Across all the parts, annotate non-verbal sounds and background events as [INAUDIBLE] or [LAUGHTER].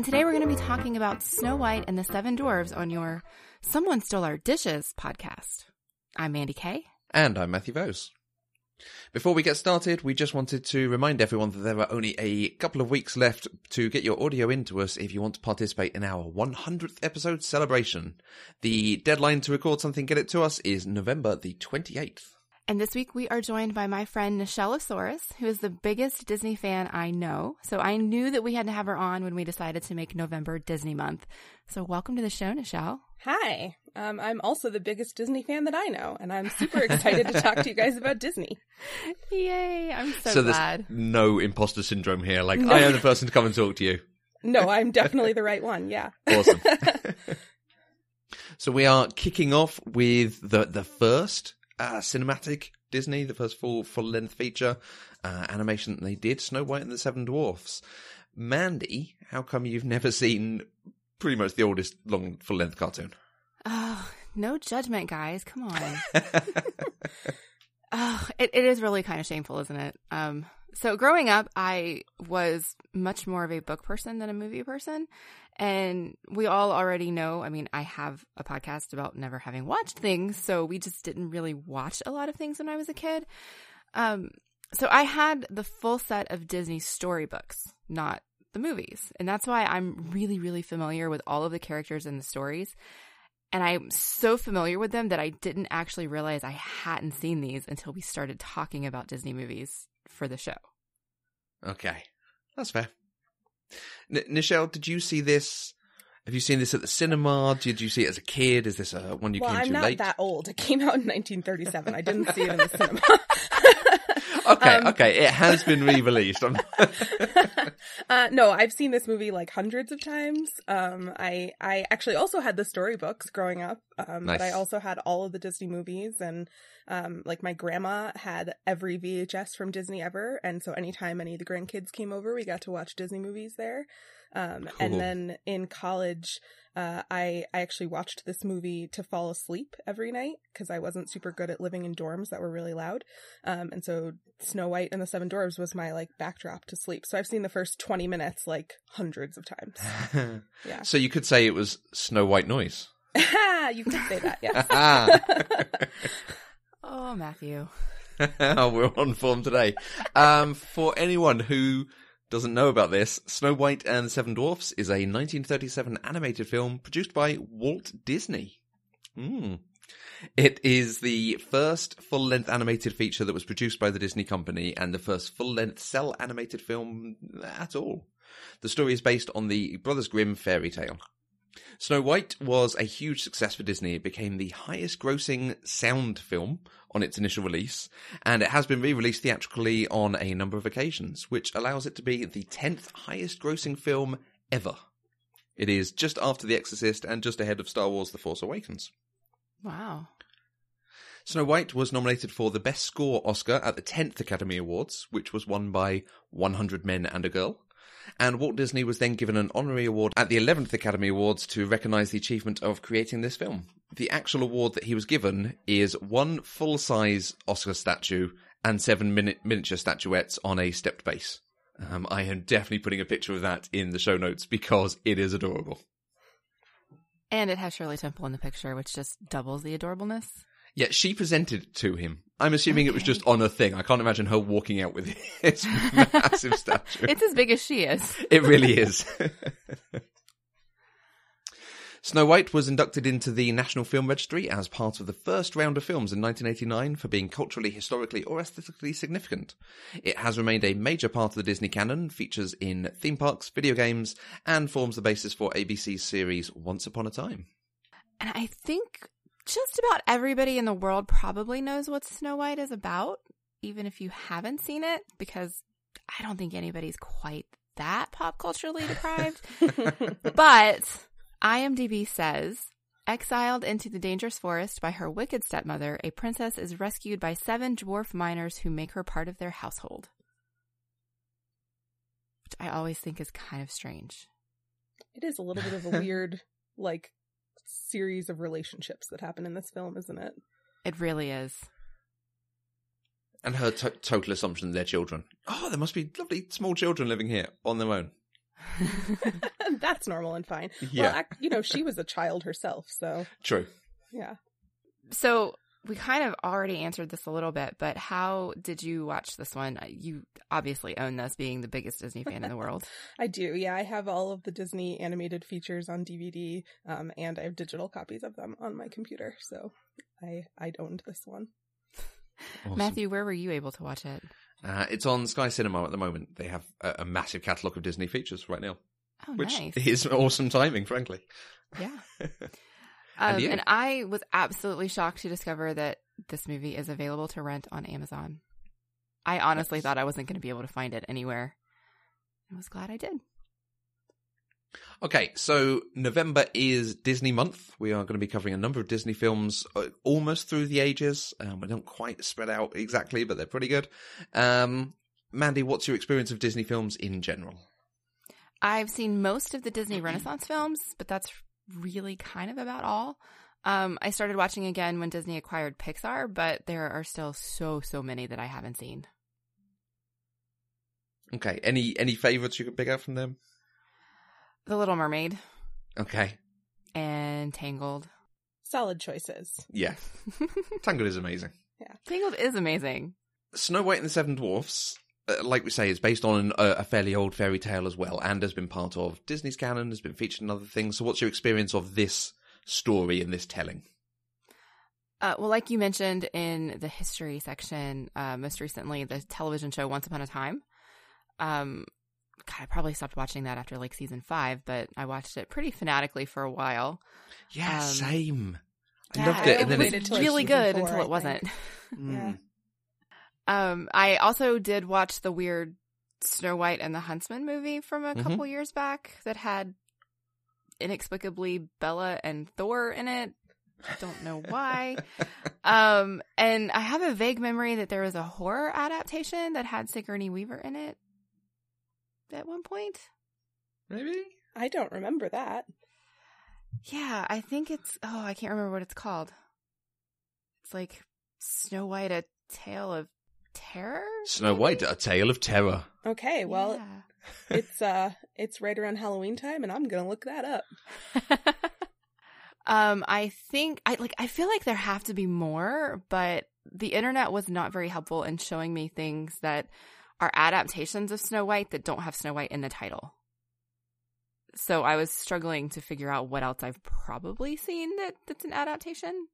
and today we're going to be talking about Snow White and the Seven Dwarves on your Someone Stole Our Dishes podcast. I'm Mandy Kay. And I'm Matthew Vose. Before we get started, we just wanted to remind everyone that there are only a couple of weeks left to get your audio into us if you want to participate in our 100th episode celebration. The deadline to record something, get it to us, is November the 28th. And this week we are joined by my friend Nichelle Osaurus, who is the biggest Disney fan I know. So I knew that we had to have her on when we decided to make November Disney month. So welcome to the show, Nichelle. Hi. Um, I'm also the biggest Disney fan that I know, and I'm super excited to talk to you guys about Disney. [LAUGHS] Yay! I'm so, So glad. there's no imposter syndrome here. Like, I am the person to come and talk to you. No, I'm definitely the right one. Yeah. Awesome. [LAUGHS] so we are kicking off with the the first uh, cinematic Disney, the first full full length feature uh, animation that they did, Snow White and the Seven Dwarfs. Mandy, how come you've [LAUGHS] never seen pretty much the oldest long full length cartoon? Oh, no judgment, guys. Come on. [LAUGHS] [LAUGHS] oh, it, it is really kind of shameful, isn't it? Um, so growing up, I was much more of a book person than a movie person. And we all already know, I mean, I have a podcast about never having watched things. So we just didn't really watch a lot of things when I was a kid. Um, so I had the full set of Disney storybooks, not the movies. And that's why I'm really, really familiar with all of the characters and the stories. And I'm so familiar with them that I didn't actually realize I hadn't seen these until we started talking about Disney movies for the show. Okay, that's fair. N- Nichelle, did you see this? Have you seen this at the cinema? Did you see it as a kid? Is this a one you well, came I'm too not that old. It came out in 1937. I didn't see it in the [LAUGHS] cinema. Okay, Um, okay, it has been re-released. [LAUGHS] I'm- uh, no, I've seen this movie like hundreds of times. Um, I I actually also had the storybooks growing up, um, but I also had all of the Disney movies, and um, like my grandma had every VHS from Disney ever, and so anytime any of the grandkids came over, we got to watch Disney movies there. Um, Cool. and then in college, uh, I I actually watched this movie to fall asleep every night because I wasn't super good at living in dorms that were really loud. Um, and so Snow White and the Seven Dwarfs was my like backdrop to sleep. So I've seen the first 20 minutes like hundreds of times. [LAUGHS] Yeah. So you could say it was Snow White noise. [LAUGHS] you could say that, yes. [LAUGHS] Oh, Matthew. [LAUGHS] We're on form today. Um, for anyone who doesn't know about this, Snow White and the Seven Dwarfs is a 1937 animated film produced by Walt Disney. Hmm. It is the first full-length animated feature that was produced by the Disney company and the first full-length cel animated film at all. The story is based on the Brothers Grimm fairy tale. Snow White was a huge success for Disney. It became the highest grossing sound film on its initial release, and it has been re-released theatrically on a number of occasions, which allows it to be the 10th highest grossing film ever. It is just after The Exorcist and just ahead of Star Wars The Force Awakens. Wow. Snow White was nominated for the Best Score Oscar at the 10th Academy Awards, which was won by 100 Men and a Girl. And Walt Disney was then given an honorary award at the 11th Academy Awards to recognise the achievement of creating this film. The actual award that he was given is one full size Oscar statue and seven mini- miniature statuettes on a stepped base. Um, I am definitely putting a picture of that in the show notes because it is adorable. And it has Shirley Temple in the picture, which just doubles the adorableness. Yeah, she presented it to him. I'm assuming it was just on a thing. I can't imagine her walking out with [LAUGHS] this massive [LAUGHS] statue. It's as big as she is. It really is. [LAUGHS] Snow White was inducted into the National Film Registry as part of the first round of films in 1989 for being culturally, historically, or aesthetically significant. It has remained a major part of the Disney canon, features in theme parks, video games, and forms the basis for ABC's series Once Upon a Time. And I think just about everybody in the world probably knows what Snow White is about, even if you haven't seen it, because I don't think anybody's quite that pop culturally deprived. [LAUGHS] but IMDb says Exiled into the dangerous forest by her wicked stepmother, a princess is rescued by seven dwarf miners who make her part of their household. Which I always think is kind of strange. It is a little bit of a [LAUGHS] weird, like, series of relationships that happen in this film, isn't it? It really is. And her to- total assumption they're children. Oh, there must be lovely small children living here on their own. [LAUGHS] That's normal and fine. Yeah. Well, ac- you know, she was a child herself, so True. yeah. So we kind of already answered this a little bit, but how did you watch this one? You obviously own this, being the biggest Disney fan in the world. [LAUGHS] I do. Yeah, I have all of the Disney animated features on DVD, um, and I have digital copies of them on my computer. So I I owned this one. Awesome. Matthew, where were you able to watch it? Uh, it's on Sky Cinema at the moment. They have a, a massive catalogue of Disney features right now, Oh, which nice. is awesome timing, frankly. Yeah. [LAUGHS] And Um, and I was absolutely shocked to discover that this movie is available to rent on Amazon. I honestly thought I wasn't going to be able to find it anywhere. I was glad I did. Okay, so November is Disney month. We are going to be covering a number of Disney films uh, almost through the ages. Um, we don't quite spread out exactly, but they're pretty good. Um, Mandy, what's your experience of Disney films in general? I've seen most of the Disney Renaissance films, but that's really kind of about all. Um, I started watching again when Disney acquired Pixar, but there are still so so many that I haven't seen. Okay, any any favorites you could pick out from them? The Little Mermaid Okay, and Tangled. Solid choices. yeah, [LAUGHS] Tangled is amazing. Yeah. Tangled is amazing. Snow White and the Seven Dwarfs, uh, like we say, is based on a, a fairly old fairy tale as well, and has been part of Disney's canon, has been featured in other things. So, what's your experience of this story and this telling? Uh, well, like you mentioned in the history section, uh, most recently, the television show Once Upon a Time. Um, God, I probably stopped watching that after like season five, but I watched it pretty fanatically for a while. Yeah, Um, same. I Yeah, loved it, I and then it it, was really good four, until it wasn't. Mm. Yeah. Um, I also did watch the weird Snow White and the Huntsman movie from a Mhm. couple years back that had inexplicably Bella and Thor in it. Don't know why. [LAUGHS] um, and I have a vague memory that there was a horror adaptation that had Sigourney Weaver in it at one point. maybe. I don't remember that. Yeah, I think it's oh, I can't remember what it's called. It's like Snow White a Tale of Terror? Snow White, a tale of terror. Okay, well, Yeah. [LAUGHS] it's uh it's right around Halloween time and I'm going to look that up. [LAUGHS] um, I think I like I feel like there have to be more, but the internet was not very helpful in showing me things that are adaptations of Snow White that don't have Snow White in the title. So I was struggling to figure out what else I've probably seen that that's an adaptation.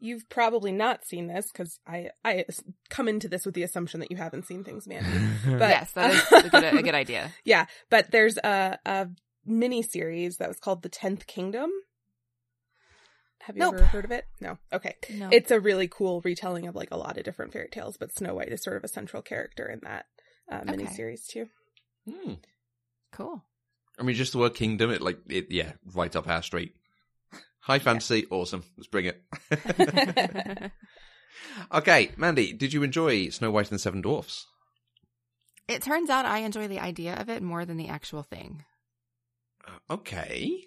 You've probably not seen this cuz I I come into this with the assumption that you haven't seen things, Mandy. [LAUGHS] But- yes, that is a good, a good [LAUGHS] idea. Yeah, but there's a a mini series that was called The Tenth Kingdom. Have you Nope. ever heard of it? No. Okay. No. It's a really cool retelling of like a lot of different fairy tales, but Snow White is sort of a central character in that uh, mini Okay. series too. Hmm. cool. I mean, just the word kingdom, it like it, yeah, right up our street. High fantasy, awesome. Let's bring it. [LAUGHS] [LAUGHS] okay, Mandy, did you enjoy Snow White and the Seven Dwarfs? It turns out I enjoy the idea of it more than the actual thing. Uh, Okay.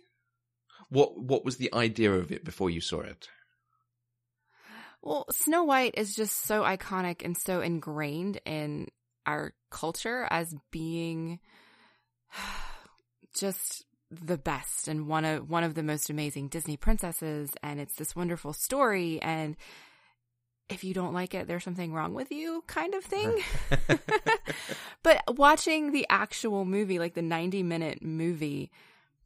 What what was the idea of it before you saw it? Well, Snow White is just so iconic and so ingrained in our culture as being [SIGHS] just the best and one of one of the most amazing Disney princesses and it's this wonderful story and if you don't like it there's something wrong with you kind of thing. [LAUGHS] [LAUGHS] but watching the actual movie like the 90 minute movie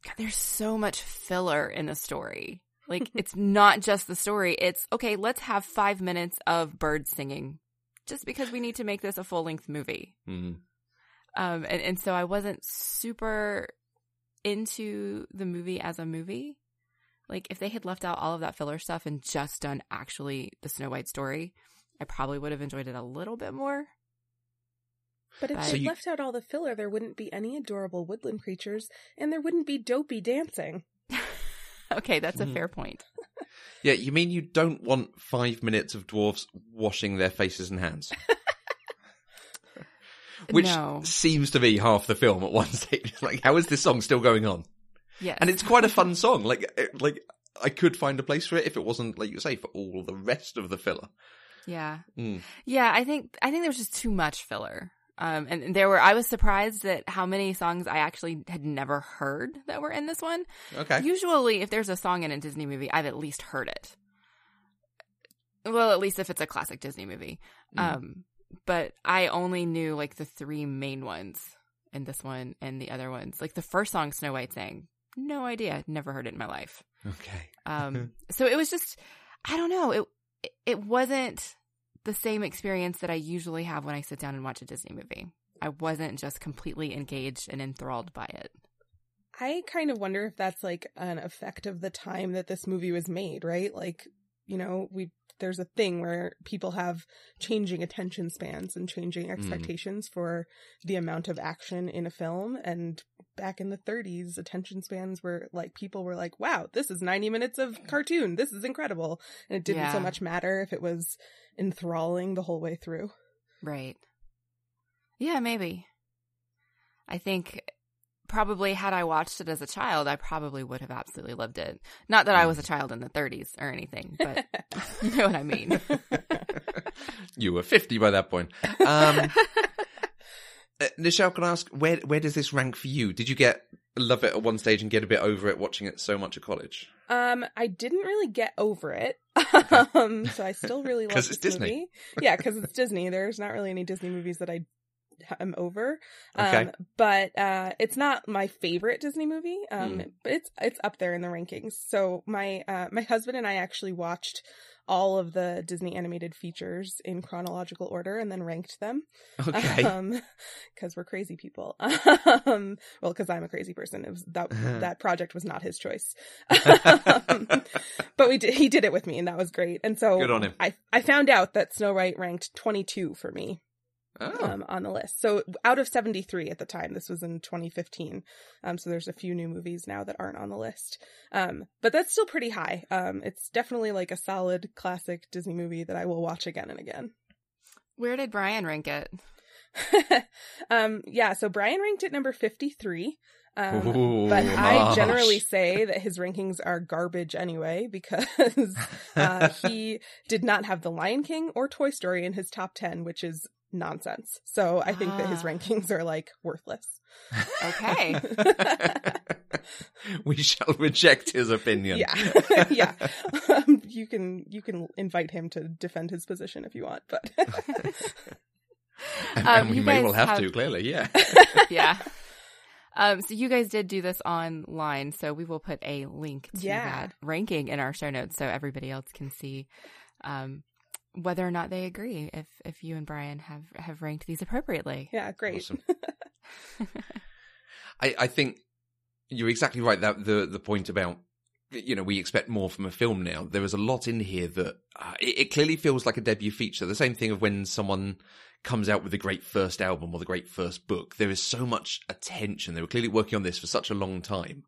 God, there's so much filler in the story. Like it's not just the story. It's okay, let's have 5 minutes of birds singing just because we need to make this a full-length movie. Hmm. Um, and, and so I wasn't super into the movie as a movie. Like if they had left out all of that filler stuff and just done actually the Snow White story, I probably would have enjoyed it a little bit more. But if But- they So you- left out all the filler, there wouldn't be any adorable woodland creatures, and there wouldn't be dopey dancing. [LAUGHS] okay, that's a Mhm. fair point. Yeah, you mean you don't want five minutes of dwarfs washing their faces and hands? [LAUGHS] Which no. seems to be half the film at one stage. [LAUGHS] like, how is this song still going on? Yeah, And it's quite a fun song. Like, it- like I could find a place for it if it wasn't, like you say, for all the rest of the filler. Yeah. Mm. Yeah, I think I think there was just too much filler. Um, and, there were I was surprised at how many songs I actually had never heard that were in this one. Okay. Usually, if there's a song in a Disney movie, I've at least heard it. Well, at least if it's a classic Disney movie. Mm. Um, but I only knew like the three main ones in this one and the other ones. Like the first song Snow White sang, no idea, never heard it in my life. okay. Um, [LAUGHS] so it was just, I don't know, it it wasn't the same experience that I usually have when I sit down and watch a Disney movie. I wasn't just completely engaged and enthralled by it. I kind of wonder if that's like an effect of the time that this movie was made, right? Like, you know, we there's a thing where people have changing attention spans and changing mm. expectations for the amount of action in a film and back in the 30s attention spans were like people were like wow this is 90 minutes of cartoon this is incredible and it didn't so much matter if it was enthralling the whole way through Right. Yeah, maybe. I think probably had I watched it as a child, I probably would have absolutely loved it. Not that I was a child in the 30s or anything, but [LAUGHS] [LAUGHS] you know what I mean. [LAUGHS] you were 50 by that point. Um, uh, Nichelle, can I ask, where, where does this rank for you? Did you get love it at one stage and get a bit over it watching it so much at college? Um, I didn't really get over it. [LAUGHS] um, so I still really [LAUGHS] love this it's Disney. movie. Yeah, because it's Disney. There's not really any Disney movies that I am over. Um, Okay. but uh, it's not my favorite Disney movie. Um, Mm. but it's it's up there in the rankings. So my uh, my husband and I actually watched all of the Disney animated features in chronological order and then ranked them. Okay. Um, [LAUGHS] because we're crazy people. [LAUGHS] Um, well, because I'm a crazy person. It was that that project was not his choice. Um, [LAUGHS] but we did. He did it with me, and that was great. And so Good on him. I I found out that Snow White ranked 22 for me oh. um, on the list. So out of 73 at the time, this was in 2015. Um, so there's a few new movies now that aren't on the list. Um, but that's still pretty high. Um, it's definitely like a solid classic Disney movie that I will watch again and again. Where did Brian rank it? [LAUGHS] um, yeah, so Brian ranked it number 53. Um, Ooh, but I generally say that his rankings are garbage anyway because [LAUGHS] uh, he did not have The Lion King or Toy Story in his top 10, which is nonsense. So I think that his Ah. rankings are like worthless. Okay. [LAUGHS] we shall reject his opinion. Yeah. [LAUGHS] yeah. Um, you can you can invite him to defend his position if you want, but [LAUGHS] And, Um, and we you may guys well have, have- to, clearly, yeah. yeah. Um, so you guys did do this online, so we will put a link to Yeah. that ranking in our show notes so everybody else can see um, whether or not they agree if if you and Brian have have ranked these appropriately. yeah, great. Awesome. [LAUGHS] I, I think you're exactly right. That the the point about you know we expect more from a film now. There is a lot in here that uh, it, it clearly feels like a debut feature. The same thing of when someone comes out with a great first album or the great first book. There is so much attention. They were clearly working on this for such a long time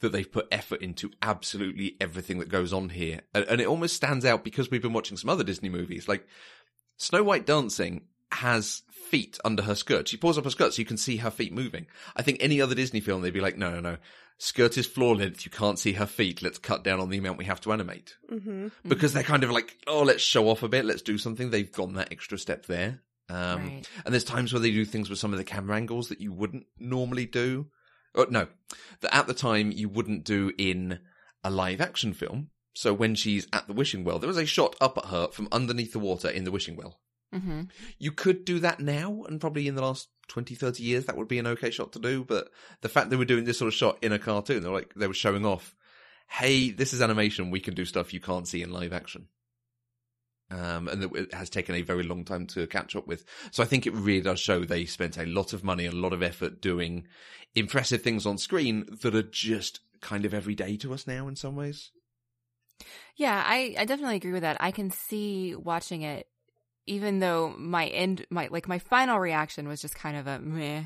that they've put effort into absolutely everything that goes on here, and, and it almost stands out because we've been watching some other Disney movies like Snow White dancing has feet under her skirt. She pulls up her skirt so you can see her feet moving. I think any other Disney film, they'd be like, no, no, no. Skirt is floor length. You can't see her feet. Let's cut down on the amount we have to animate. hmm Because they're kind of like, oh, let's show off a bit. Let's do something. They've gone that extra step there. Um, right. and there's times where they do things with some of the camera angles that you wouldn't normally do. Or no, that at the time you wouldn't do in a live action film. So when she's at the wishing well, there was a shot up at her from underneath the water in the wishing well. hmm You could do that now, and probably in the last 20, 30 years, that would be an okay shot to do. But the fact they were doing this sort of shot in a cartoon, they're like, they were showing off, hey, this is animation. We can do stuff you can't see in live action. Um, and that it has taken a very long time to catch up with. So I think it really does show they spent a lot of money, a lot of effort doing impressive things on screen that are just kind of everyday to us now in some ways. Yeah, I, I definitely agree with that. I can see watching it, even though my end, my like my final reaction was just kind of a meh.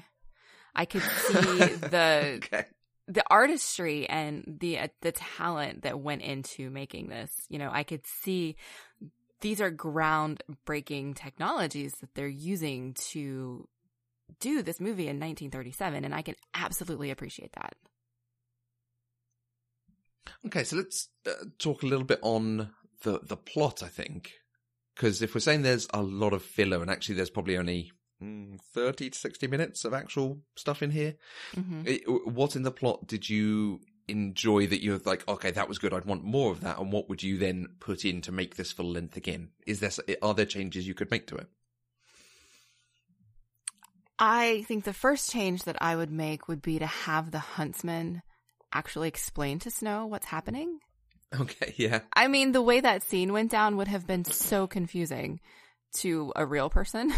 I could see [LAUGHS] the okay. the artistry and the uh, the talent that went into making this. You know, I could see these are groundbreaking technologies that they're using to do this movie in 1937, and I can absolutely appreciate that. Okay, so let's uh, talk a little bit on the the plot. I think Because if we're saying there's a lot of filler, and actually there's probably only mm, 30 to 60 minutes of actual stuff in here, hmm it, what in the plot did you enjoy that you're like, okay, that was good, I'd want more of that, and what would you then put in to make this full length again? Is there, are there changes you could make to it? I think the first change that I would make would be to have the huntsman actually explain to Snow what's happening. Okay, yeah. I mean, the way that scene went down would have been so confusing to a real person.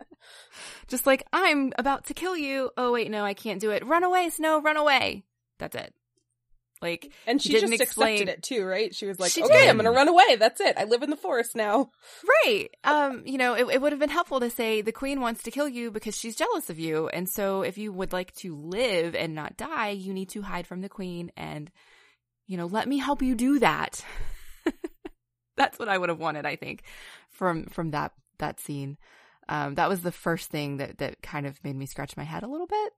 [LAUGHS] Just like, I'm about to kill you. Oh, wait, no, I can't do it. Run away, Snow, run away. That's it. Like, And she didn't just explain- accepted it too, right? She was like, She "Okay, did. I'm gonna run away. That's it. I live in the forest now." right. Um, you know, it, it would have been helpful to say the queen wants to kill you because she's jealous of you. And so if you would like to live and not die, you need to hide from the queen and, you know, let me help you do that. [LAUGHS] That's what I would have wanted, I think, from, from that, that scene. Um, that was the first thing that, that kind of made me scratch my head a little bit.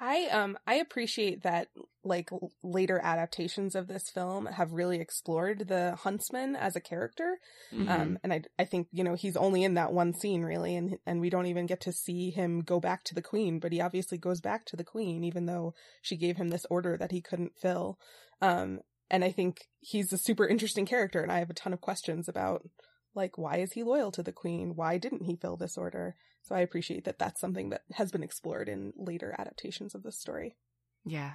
I um I appreciate that like later adaptations of this film have really explored the huntsman as a character. Mhm. Um and I I think, you know, he's only in that one scene really and and we don't even get to see him go back to the queen, but he obviously goes back to the queen even though she gave him this order that he couldn't fill. Um and I think he's a super interesting character and I have a ton of questions about like why is he loyal to the queen? Why didn't he fill this order? So I appreciate that that's something that has been explored in later adaptations of this story. Yeah.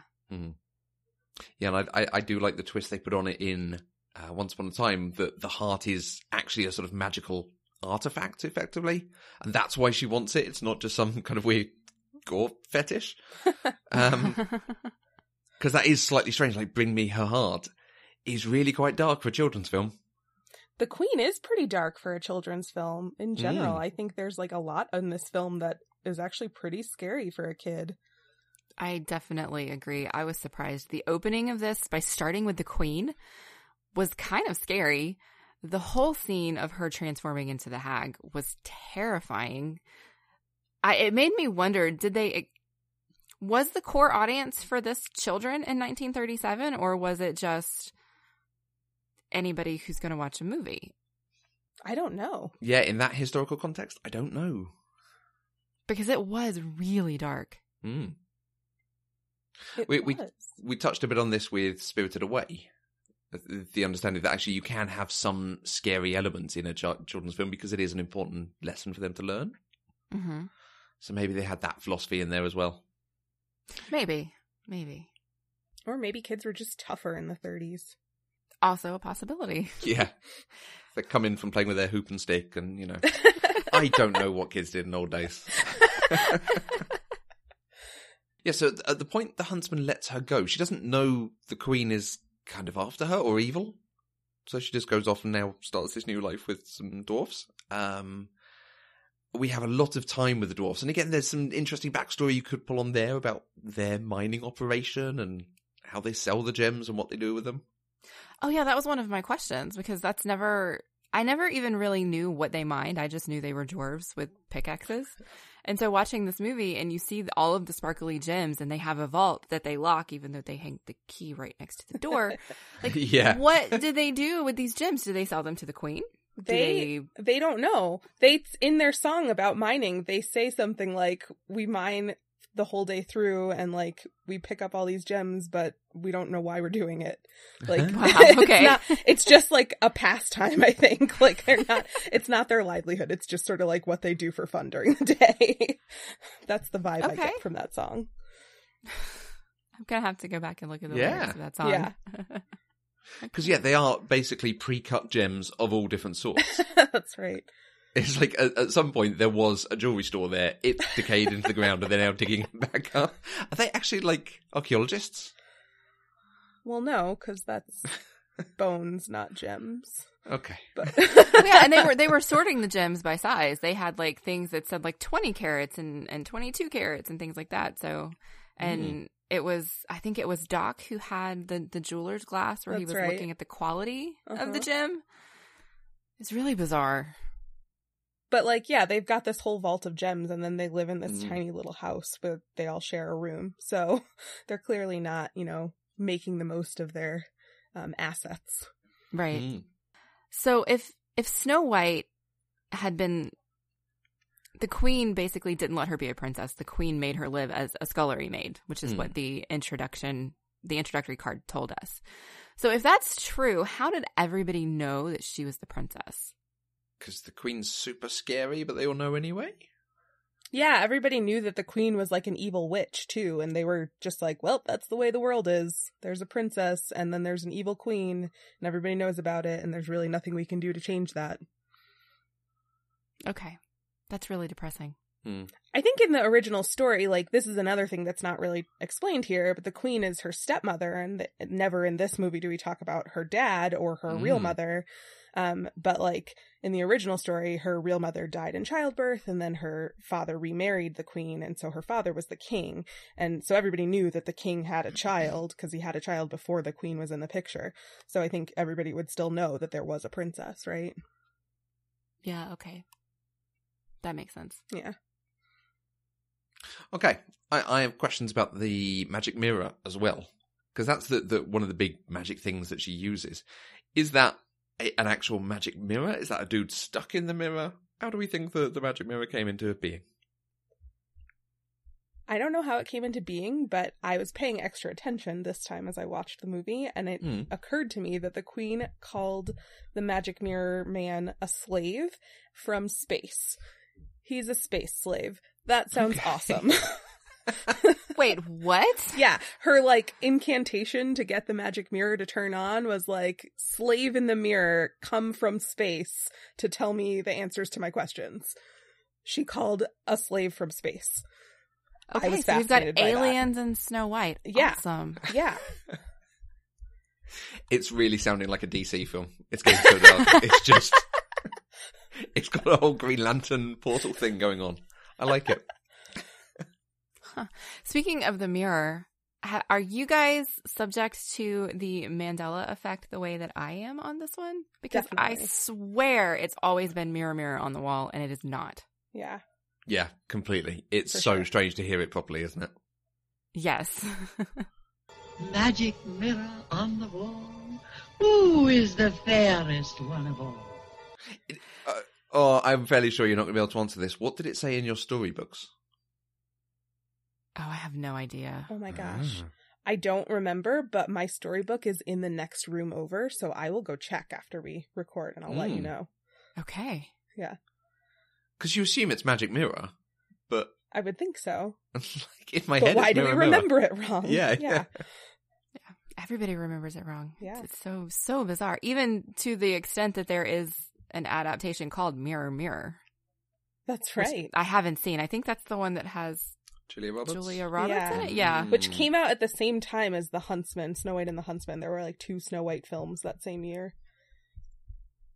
Yeah, and I, I, I do like the twist they put on it in uh, Once Upon a Time that the heart is actually a sort of magical artifact, effectively, and that's why she wants it. It's not just some kind of weird gore fetish. [LAUGHS] Um, because that is slightly strange. Like, bring me her heart is really quite dark for a children's film. The queen is pretty dark for a children's film in general. Mm. I think there's like a lot in this film that is actually pretty scary for a kid. I definitely agree. I was surprised. The opening of this by starting with the queen was kind of scary. The whole scene of her transforming into the hag was terrifying. I it made me wonder, did they was the core audience for this children in 1937 or was it just anybody who's going to watch a movie? I don't know. Yeah, in that historical context, I don't know. Because it was really dark. Mm. It We- we- was. We touched a bit on this with Spirited Away. The- The understanding that actually you can have some scary elements in a ch- children's film because it is an important lesson for them to learn. hmm So maybe they had that philosophy in there as well. Maybe, maybe. Or maybe kids were just tougher in the 30s. Also a possibility. [LAUGHS] Yeah. they come in from playing with their hoop and stick and, you know, [LAUGHS] I don't know what kids did in old days. [LAUGHS] yeah, so at the point the huntsman lets her go, she doesn't know the queen is kind of after her or evil. So she just goes off and now starts this new life with some dwarfs. Um, we have a lot of time with the dwarfs. And again, there's some interesting backstory you could pull on there about their mining operation and how they sell the gems and what they do with them. Oh yeah, that was one of my questions because that's never I never even really knew what they mined. I just knew they were dwarves with pickaxes. And so watching this movie and you see all of the sparkly gems and they have a vault that they lock even though they hang the key right next to the door. [LAUGHS] Like Yeah. what did they do with these gems? Do they sell them to the queen? Do They they don't know. They in their song about mining, they say something like we mine the whole day through and like we pick up all these gems but we don't know why we're doing it. [LAUGHS] Like Wow, [LAUGHS] it's okay. not it's just like a pastime, I think. [LAUGHS] Like they're not it's not their livelihood. It's just sort of like what they do for fun during the day. That's the vibe I get from that song. [SIGHS] I'm gonna have to go back and look at the Yeah. lyrics of that song. Yeah. Because yeah, they are basically pre-cut gems of all different sorts. That's right. It's like at, at some point there was a jewelry store there. It decayed into the ground, and they're now digging it back up. Are they actually like archaeologists? Well, no, because that's [LAUGHS] bones, not gems. Okay. But [LAUGHS] Well, yeah, and they were they were sorting the gems by size. They had like things that said like 20 carats and and 22 carats and things like that. So and it was I think it was Doc who had the the jeweler's glass where he was right. looking at the quality of Uh-huh. the gem. It's really bizarre. But like, yeah, they've got this whole vault of gems, and then they live in this Mm. tiny little house, where they all share a room. [LAUGHS] So they're clearly not, you know, making the most of their um, assets. Right. Mm. So if if Snow White had been the queen basically didn't let her be a princess. The queen made her live as a scullery maid, which is Hmm. what the introduction the introductory card told us. So if that's true, how did everybody know that she was the princess? Because the queen's super scary, but they all know anyway. Yeah, everybody knew that the queen was like an evil witch too, and they were just like, well, that's the way the world is. There's a princess, and then there's an evil queen, and everybody knows about it, and there's really nothing we can do to change that. Okay. That's really depressing. I think in the original story, like this is another thing that's not really explained here, but the queen is her stepmother, and th- never in this movie do we talk about her dad or her real Mm. mother. Um, but like in the original story, her real mother died in childbirth, and then her father remarried the queen, and so her father was the king, and so everybody knew that the king had a [LAUGHS] child because he had a child before the queen was in the picture. So I think everybody would still know that there was a princess, right? Yeah, okay. That makes sense. Yeah. Okay, I, I have questions about the magic mirror as well, because that's the, the one of the big magic things that she uses. Is that a, an actual magic mirror? Is that a dude stuck in the mirror? How do we think the, the magic mirror came into being? I don't know how it came into being, but I was paying extra attention this time as I watched the movie, and it Hmm. occurred to me that the queen called the magic mirror man a slave from space. He's a space slave. That sounds Okay. awesome. [LAUGHS] [LAUGHS] Wait, what? yeah, her like incantation to get the magic mirror to turn on was like, slave in the mirror, come from space to tell me the answers to my questions. She called a slave from space. I Okay, was so we've got fascinated by that. aliens and Snow White. Yeah. Awesome. [LAUGHS] Yeah. It's really sounding like a DC film. It's getting so dark. [LAUGHS] it's just, it's got a whole Green Lantern portal thing going on. I like it. [LAUGHS] Speaking of the mirror, ha- are you guys subject to the Mandela effect the way that I am on this one? Because I swear it's always been mirror, mirror on the wall, and it is not. Yeah. Yeah, completely. It's For so sure. strange to hear it properly, isn't it? Yes. [LAUGHS] Magic mirror on the wall. Who is the fairest one of all? Uh, oh, I'm fairly sure you're not going to be able to answer this. What did it say in your storybooks? Oh, I have no idea. Oh my gosh. Ah. I don't remember, but my storybook is in the next room over, so I will go check after we record and I'll let you Mm. know. Okay. Yeah. Because you assume it's magic mirror, but I would think so. [LAUGHS] like in my but head, why do we mirror, mirror. remember it wrong? Yeah, Yeah. yeah. Everybody remembers it wrong. Yeah. It's so, so bizarre. Even to the extent that there is an adaptation called Mirror, Mirror. That's right. I haven't seen. I think that's the one that has Julia Roberts. Julia Roberts in Yeah. it. Yeah. Which came out at the same time as The Huntsman, Snow White and the Huntsman. There were like two Snow White films that same year.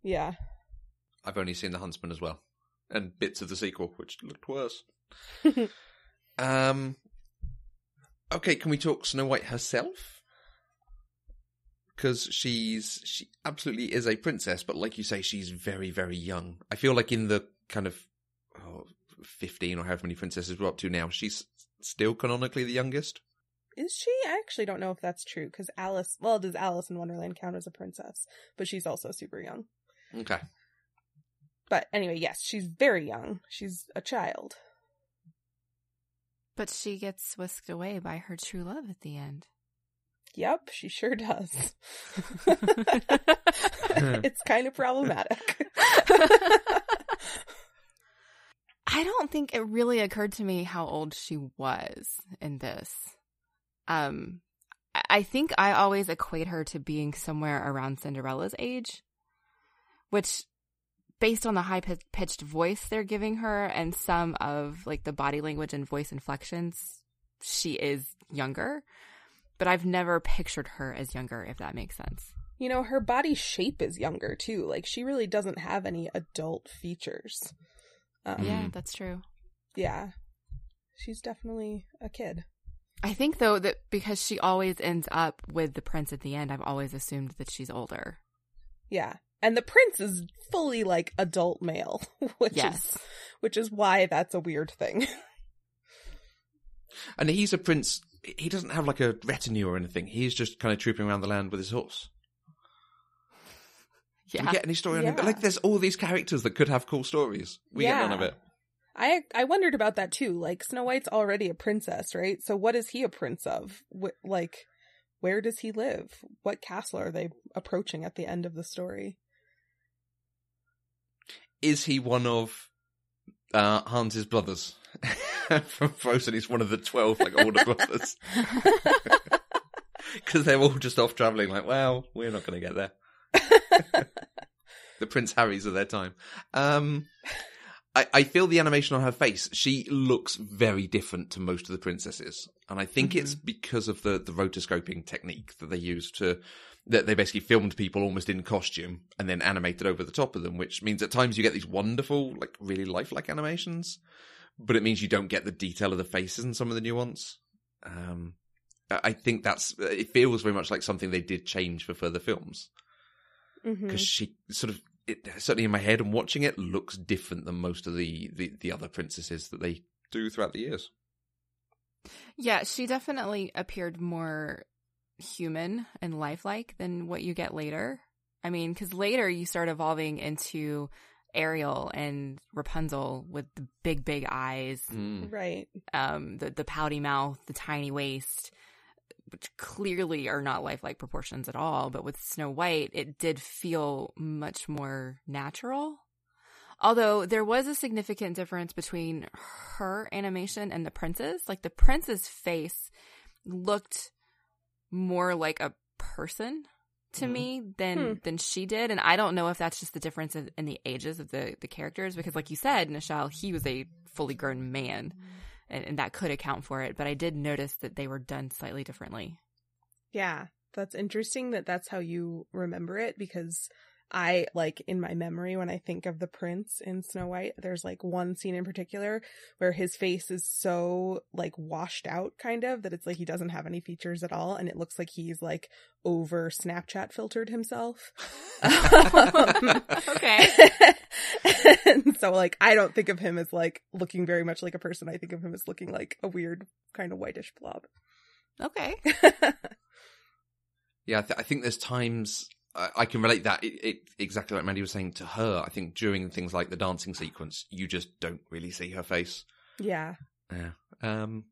Yeah. I've only seen The Huntsman as well, and bits of the sequel, which looked worse. [LAUGHS] um. Okay, can we talk Snow White herself? Because she's she absolutely is a princess, but like you say, she's very very young. I feel like in the kind of oh, fifteen or however many princesses we're up to now, she's still canonically the youngest. Is she? I actually don't know if that's true because Alice, well, does Alice in Wonderland count as a princess? But she's also super young. Okay. But anyway, yes, she's very young. She's a child. But she gets whisked away by her true love at the end. Yep, she sure does. [LAUGHS] [LAUGHS] it's kind of problematic. [LAUGHS] I don't think it really occurred to me how old she was in this. Um, I- think I always equate her to being somewhere around Cinderella's age, which, based on the high pitched voice they're giving her and some of like the body language and voice inflections, she is younger. But I've never pictured her as younger, if that makes sense. you know, her body shape is younger too. Like she really doesn't have any adult features. Um, Yeah, Mm. that's true. yeah. She's definitely a kid. I think though that because she always ends up with the prince at the end, I've always assumed that she's older. Yeah. And the prince is fully like adult male, [LAUGHS] which Yes. is which is why that's a weird thing. [LAUGHS] And he's a prince. He doesn't have like a retinue or anything. He's just kind of trooping around the land with his horse. Do Yeah. we get any story on him? Yeah. Like, there's all these characters that could have cool stories. We get none of it. I I wondered about that too. Like Snow White's already a princess, right? So what is he a prince of? Wh- like, where does he live? What castle are they approaching at the end of the story? Is he one of uh, Hans's brothers [LAUGHS] from Frozen? He's one of the twelve like older brothers [LAUGHS] [LAUGHS] because they're all just off traveling. Like, well, we're not going to get there. [LAUGHS] the Prince Harrys of their time. Um, I, I feel the animation on her face. She looks very different to most of the princesses, and I think it's because of the the rotoscoping technique that they use to. That they basically filmed people almost in costume and then animated over the top of them, which means at times you get these wonderful, like really lifelike animations, but it means you don't get the detail of the faces and some of the nuance. Um, I think that's it feels very much like something they did change for further films Because she sort of it, certainly in my head and watching it looks different than most of the, the the other princesses that they do throughout the years. Yeah, she definitely appeared more human and lifelike than what you get later. I mean, because later you start evolving into Ariel and Rapunzel with the big, big eyes, Right. um, the the pouty mouth, the tiny waist, which clearly are not lifelike proportions at all. But with Snow White, it did feel much more natural. Although there was a significant difference between her animation and the prince's. Like the prince's face looked more like a person to Mhm. me than Hmm. than she did, and I don't know if that's just the difference in, in the ages of the the characters. Because, like you said, Nichelle, he was a fully grown man and, and that could account for it. But I did notice that they were done slightly differently. Yeah, that's interesting that that's how you remember it because I like in my memory when I think of the prince in Snow White, there's like one scene in particular where his face is so like washed out kind of that it's like he doesn't have any features at all and it looks like he's like over Snapchat filtered himself. [LAUGHS] Um, okay. [LAUGHS] and so like I don't think of him as like looking very much like a person. I think of him as looking like a weird kind of whitish blob. Okay. [LAUGHS] Yeah, I, th- I think there's times I, can relate that it, it exactly like Mandy was saying to her. I think during things like the dancing sequence, you just don't really see her face. yeah. Yeah. Um,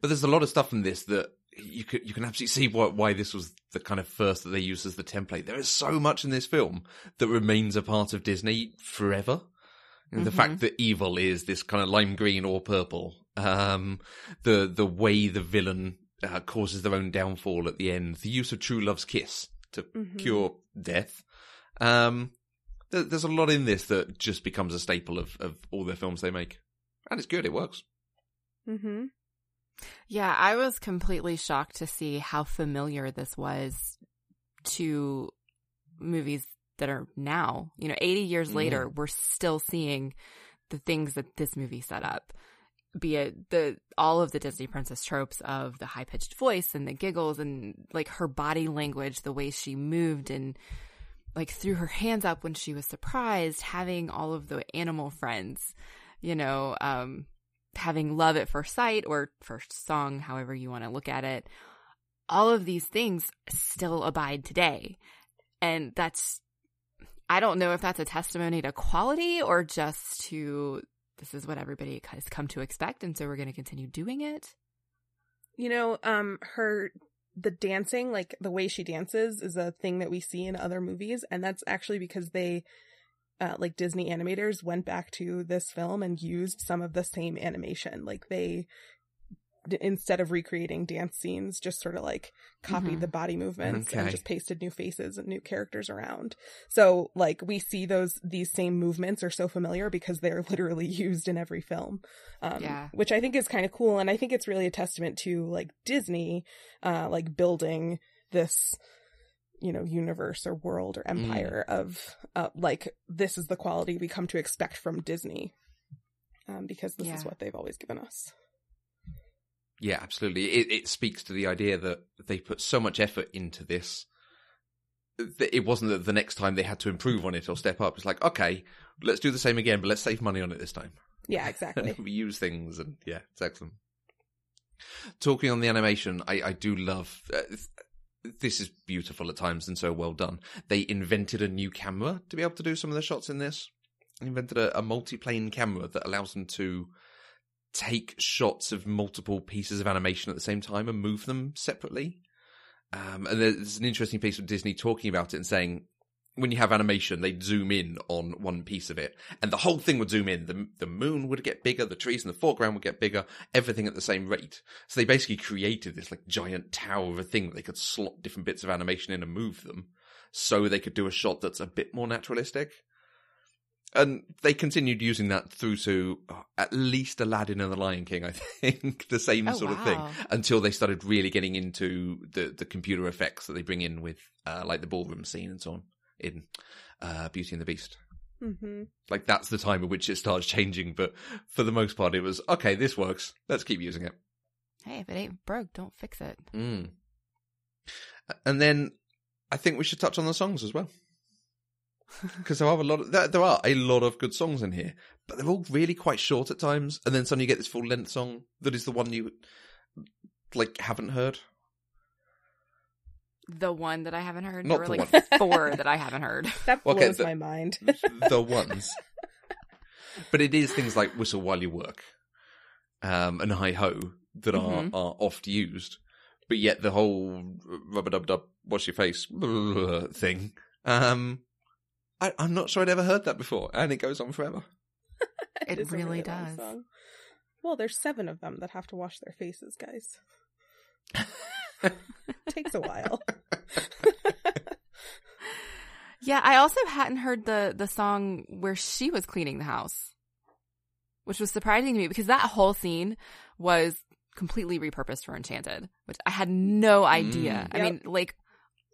but there's a lot of stuff in this that you could you can absolutely see why, why this was the kind of first that they used as the template. There is so much in this film that remains a part of Disney forever. Know, The fact that evil is this kind of lime green or purple, um, the the way the villain uh, causes their own downfall at the end, the use of true love's kiss to Mhm. cure death. Um, there, there's a lot in this that just becomes a staple of, of all the films they make, and it's good. It works. Mhm. Yeah, I was completely shocked to see how familiar this was to movies that are now. You know, 80 years Mhm. later, we're still seeing the things that this movie set up. Be it the all of the Disney princess tropes of the high pitched voice and the giggles and like her body language, the way she moved and like threw her hands up when she was surprised, having all of the animal friends, you know, um, having love at first sight or first song, however you want to look at it. All of these things still abide today. And that's, I don't know if that's a testimony to quality or just to this is what everybody has come to expect. And so we're going to continue doing it. You know, um, her the dancing, like the way she dances, is a thing that we see in other movies, and that's actually because they, uh, like Disney animators, went back to this film and used some of the same animation. Like they, instead of recreating dance scenes, just sort of like copied Mhm. the body movements and just pasted new faces and new characters around. So like we see those these same movements are so familiar because they're [LAUGHS] literally used in every film um, Yeah. which I think is kind of cool. And I think it's really a testament to like Disney, uh, like building this, you know, universe or world or empire of, uh, like this is the quality we come to expect from Disney, um, because this is what they've always given us. Yeah, absolutely. It, it speaks to the idea that they put so much effort into this. that It wasn't that the next time they had to improve on it or step up. It's like, okay, let's do the same again, but let's save money on it this time. Yeah, exactly. [LAUGHS] we use things, and yeah, it's excellent. Talking on the animation, I, I do love. Uh, this is beautiful at times and so well done. They invented a new camera to be able to do some of the shots in this. They invented a, a multi-plane camera that allows them to take shots of multiple pieces of animation at the same time and move them separately. Um, and there's an interesting piece of Disney talking about it and saying when you have animation, they'd zoom in on one piece of it, and the whole thing would zoom in. The the moon would get bigger, the trees in the foreground would get bigger, everything at the same rate. So they basically created this like giant tower of a thing that they could slot different bits of animation in and move them, so they could do a shot that's a bit more naturalistic. And they continued using that through to uh, at least Aladdin and the Lion King, I think, [LAUGHS] the same Oh, sort of thing, until they started really getting into the, the computer effects that they bring in with, uh, like the ballroom scene and so on in uh, Beauty and the Beast. hmm Like that's the time at which it starts changing, but for the most part, it was okay. This works. Let's keep using it. Hey, if it ain't broke, don't fix it. Mm. And then I think we should touch on the songs as well, because there are a lot. Of, there, there are a lot of good songs in here, but they're all really quite short at times. And then suddenly you get this full length song that is the one you like haven't heard. The one that I haven't heard. Not there the like one. [LAUGHS] four that I haven't heard. [LAUGHS] That blows Okay, the- my mind. [LAUGHS] the ones. But it is things like Whistle While You Work um, and Hi Ho that are, Mhm. are oft used. But yet the whole rubber dub dub, wash your face thing, um, I, I'm not sure I'd ever heard that before. And it goes on forever. [LAUGHS] it, a really long does. Well, there's seven of them that have to wash their faces, guys. [LAUGHS] Takes a while. [LAUGHS] Yeah, I also hadn't heard the the song where she was cleaning the house, which was surprising to me because that whole scene was completely repurposed for Enchanted, which I had no idea. Mm. I Yep. mean, like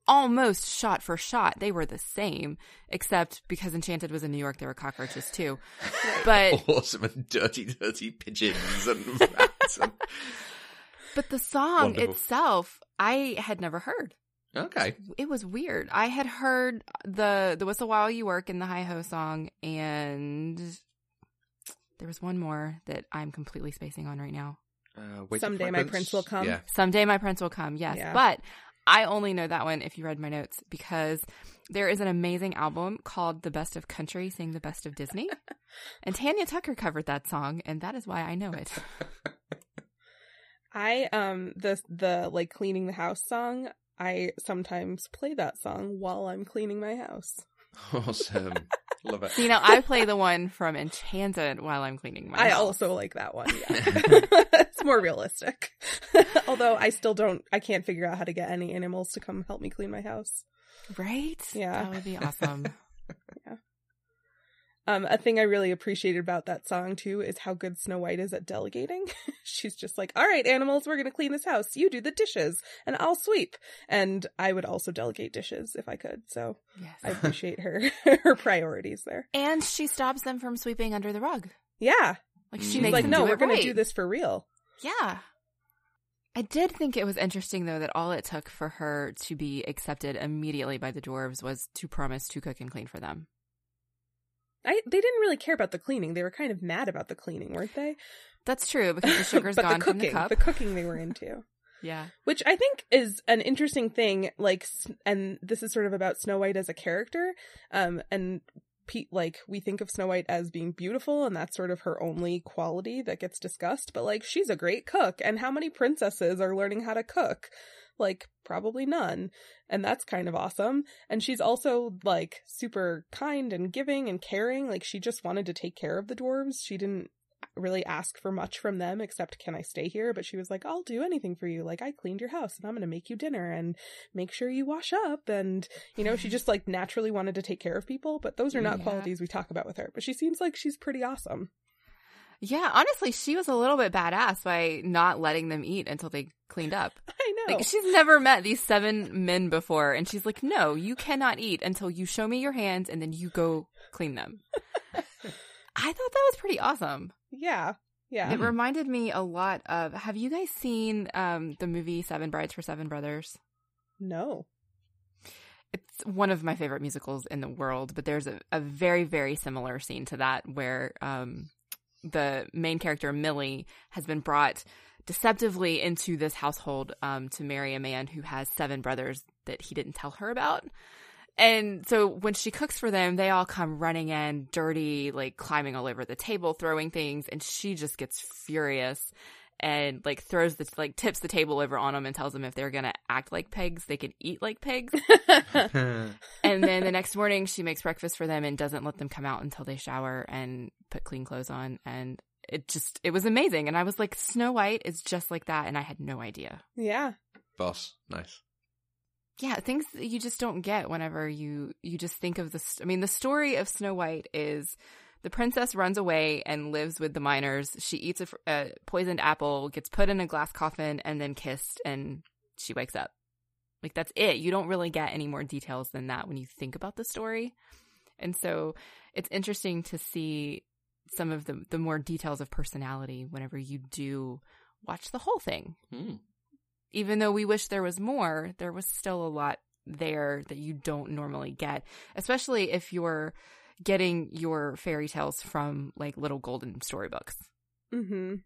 almost shot for shot, they were the same, except because Enchanted was in New York, there were cockroaches too. [LAUGHS] But [LAUGHS] awesome and dirty, dirty pigeons and rats. And... [LAUGHS] but the song Wonderful. itself, I had never heard. Okay. it was weird. I had heard the the whistle while you work in the hi ho song, and there was one more that I'm completely spacing on right now. Uh, Someday for My Prince Will Come. Yeah. Someday my prince will come. Yes, Yeah. but I only know that one if you read my notes because there is an amazing album called "The Best of Country," sing the best of Disney, [LAUGHS] and Tanya Tucker covered that song, and that is why I know it. [LAUGHS] I um the the like cleaning the house song. I sometimes play that song while I'm cleaning my house. [LAUGHS] Awesome. Love it. So, you know, I play the one from Enchanted while I'm cleaning my. I house. also like that one. Yeah. It's more realistic. [LAUGHS] Although I still don't I can't figure out how to get any animals to come help me clean my house. right. Yeah. that would be awesome. [LAUGHS] Yeah. Um, a thing I really appreciated about that song too is how good Snow White is at delegating. [LAUGHS] She's just like, "All right, animals, we're gonna clean this house. You do the dishes, and I'll sweep." And I would also delegate dishes if I could. So yes. I appreciate her her priorities there. And she stops them from sweeping under the rug. Yeah, Like Mm. she she's makes like, them "No, do we're it gonna right." do this for real." Yeah. I did think it was interesting though that all it took for her to be accepted immediately by the dwarves was to promise to cook and clean for them. I they didn't really care about the cleaning. They were kind of mad about the cleaning, weren't they? That's true because the [LAUGHS] sugar's but gone the from cooking, the cup. the cooking they were into. [LAUGHS] yeah. which I think is an interesting thing. Like, and this is sort of about Snow White as a character. Um, and Pete, like, we think of Snow White as being beautiful, and that's sort of her only quality that gets discussed. But like, she's a great cook, and how many princesses are learning how to cook? Like, probably none. And that's kind of awesome. And she's also like super kind and giving and caring. Like, she just wanted to take care of the dwarves. She didn't really ask for much from them except can I stay here? But she was like, I'll do anything for you. Like I cleaned your house and I'm going to make you dinner and make sure you wash up. And, you know, she [LAUGHS] just like naturally wanted to take care of people. But those are not Yeah. qualities we talk about with her. But she seems like she's pretty awesome. Yeah, honestly, she was a little bit badass by not letting them eat until they cleaned up. [LAUGHS] I know. Like she's never met these seven men before and she's like, "No, you cannot eat until you show me your hands and then you go clean them." [LAUGHS] I thought that was pretty awesome. yeah. Yeah. It reminded me a lot of Have you guys seen um the movie Seven Brides for Seven Brothers? no. It's one of my favorite musicals in the world, but there's a, a very, very similar scene to that where um, the main character, Millie, has been brought deceptively into this household um, to marry a man who has seven brothers that he didn't tell her about. And so when she cooks for them, they all come running in, dirty, like climbing all over the table, throwing things, and she just gets furious and like throws the like tips the table over on them and tells them if they're gonna act like pigs, they can eat like pigs. [LAUGHS] and then the next morning, she makes breakfast for them and doesn't let them come out until they shower and put clean clothes on. And it just it was amazing. And I was like, Snow White is just like that, and I had no idea. Yeah. Boss, nice. Yeah, things that you just don't get whenever you you just think of the. I mean, the story of Snow White is the princess runs away and lives with the miners. She eats a, a, poisoned apple, gets put in a glass coffin, and then kissed, and she wakes up. Like that's it. You don't really get any more details than that when you think about the story. And so it's interesting to see some of the the more details of personality whenever you do watch the whole thing. Hmm. Even though we wish there was more, there was still a lot there that you don't normally get, especially if you're getting your fairy tales from like little golden storybooks. Mm-hmm.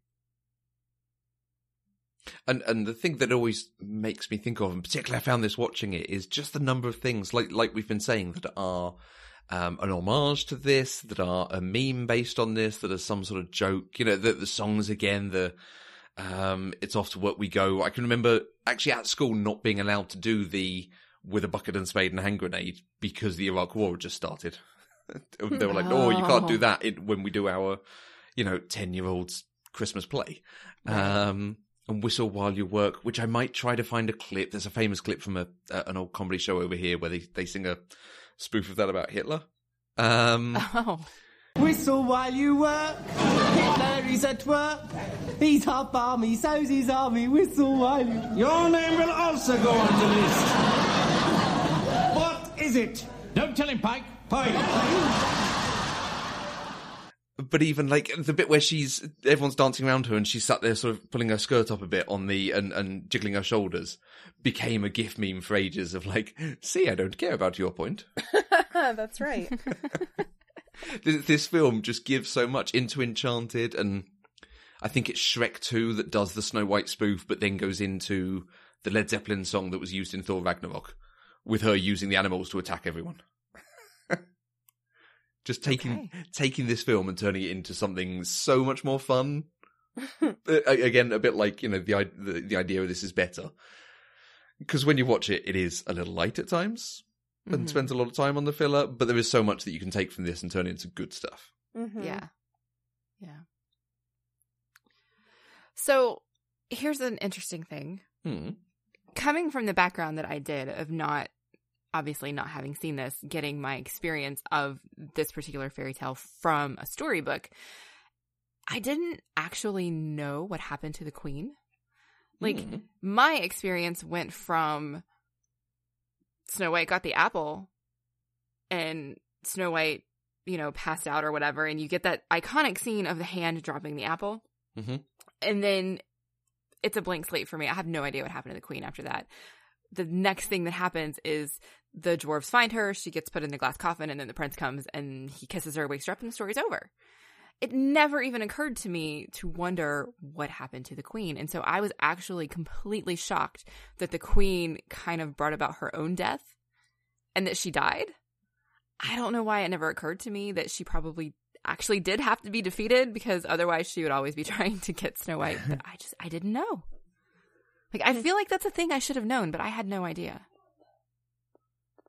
And and the thing that always makes me think of, and particularly I found this watching it, is just the number of things like like we've been saying that are um, an homage to this, that are a meme based on this, that are some sort of joke. You know, the, the songs again, the um, it's off to work we go. I can remember actually at school not being allowed to do the with a bucket and spade and hand grenade because the Iraq War had just started. [LAUGHS] they were like, "Oh, you can't do that when we do our, you know, ten year old's Christmas play." Um, and whistle while you work, which I might try to find a clip. There's a famous clip from a, an old comedy show over here where they, they sing a spoof of that about Hitler. Um, [LAUGHS] oh. Whistle while you work. Hitler at work. He's half army, so's his army. Whistle while you. Your name will also go on the list. what is it? Don't tell him, Pike. Pike. But even like the bit where she's everyone's dancing around her and she's sat there sort of pulling her skirt up a bit on the and, and jiggling her shoulders became a gif meme for ages of like, see, I don't care about your point. [LAUGHS] That's right. [LAUGHS] [LAUGHS] this, this film just gives so much into Enchanted and I think it's Shrek 2 that does the Snow White spoof, but then goes into the Led Zeppelin song that was used in Thor Ragnarok with her using the animals to attack everyone. [LAUGHS] Just taking okay. taking this film and turning it into something so much more fun. [LAUGHS] Again, a bit like you know the the, the idea of this is better because when you watch it, it is a little light at times and mm-hmm. spends a lot of time on the filler. But there is so much that you can take from this and turn it into good stuff. Mm-hmm. Yeah, yeah. So here's an interesting thing. Hmm. Coming from the background that I did of not obviously not having seen this, getting my experience of this particular fairy tale from a storybook, I didn't actually know what happened to the queen. Like, mm. my experience went from Snow White got the apple and Snow White, you know, passed out or whatever, and you get that iconic scene of the hand dropping the apple. Mm-hmm. And then it's a blank slate for me. I have no idea what happened to the queen after that. The next thing that happens is the dwarves find her, she gets put in the glass coffin, and then the prince comes and he kisses her, wakes her up, and the story's over. It never even occurred to me to wonder what happened to the queen. And so I was actually completely shocked that the queen kind of brought about her own death and that she died. I don't know why it never occurred to me that she probably actually did have to be defeated because otherwise she would always be [LAUGHS] trying to get Snow White. But I just, I didn't know. Like, I feel like that's a thing I should have known, but I had no idea.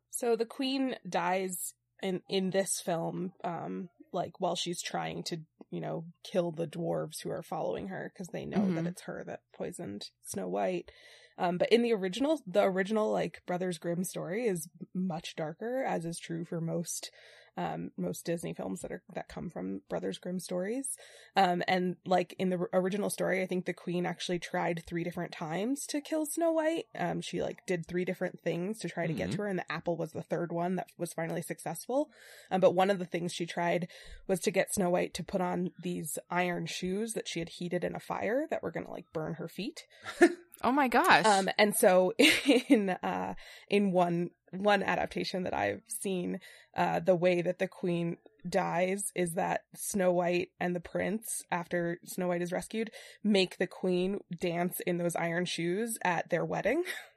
So the queen dies in in this film, um, like while she's trying to, you know, kill the dwarves who are following her because they know mm-hmm. that it's her that poisoned Snow White. Um, but in the original, the original like Brothers Grimm story is much darker, as is true for most um, most Disney films that are that come from Brothers Grimm stories. Um, and like in the original story, I think the Queen actually tried three different times to kill Snow White. Um, she like did three different things to try to mm-hmm. get to her, and the apple was the third one that was finally successful. Um, but one of the things she tried was to get Snow White to put on these iron shoes that she had heated in a fire that were going to like burn her feet. [LAUGHS] oh my gosh! Um, and so [LAUGHS] in uh in one one adaptation that I've seen, uh, the way that the queen dies is that Snow White and the prince, after Snow White is rescued, make the queen dance in those iron shoes at their wedding. [LAUGHS]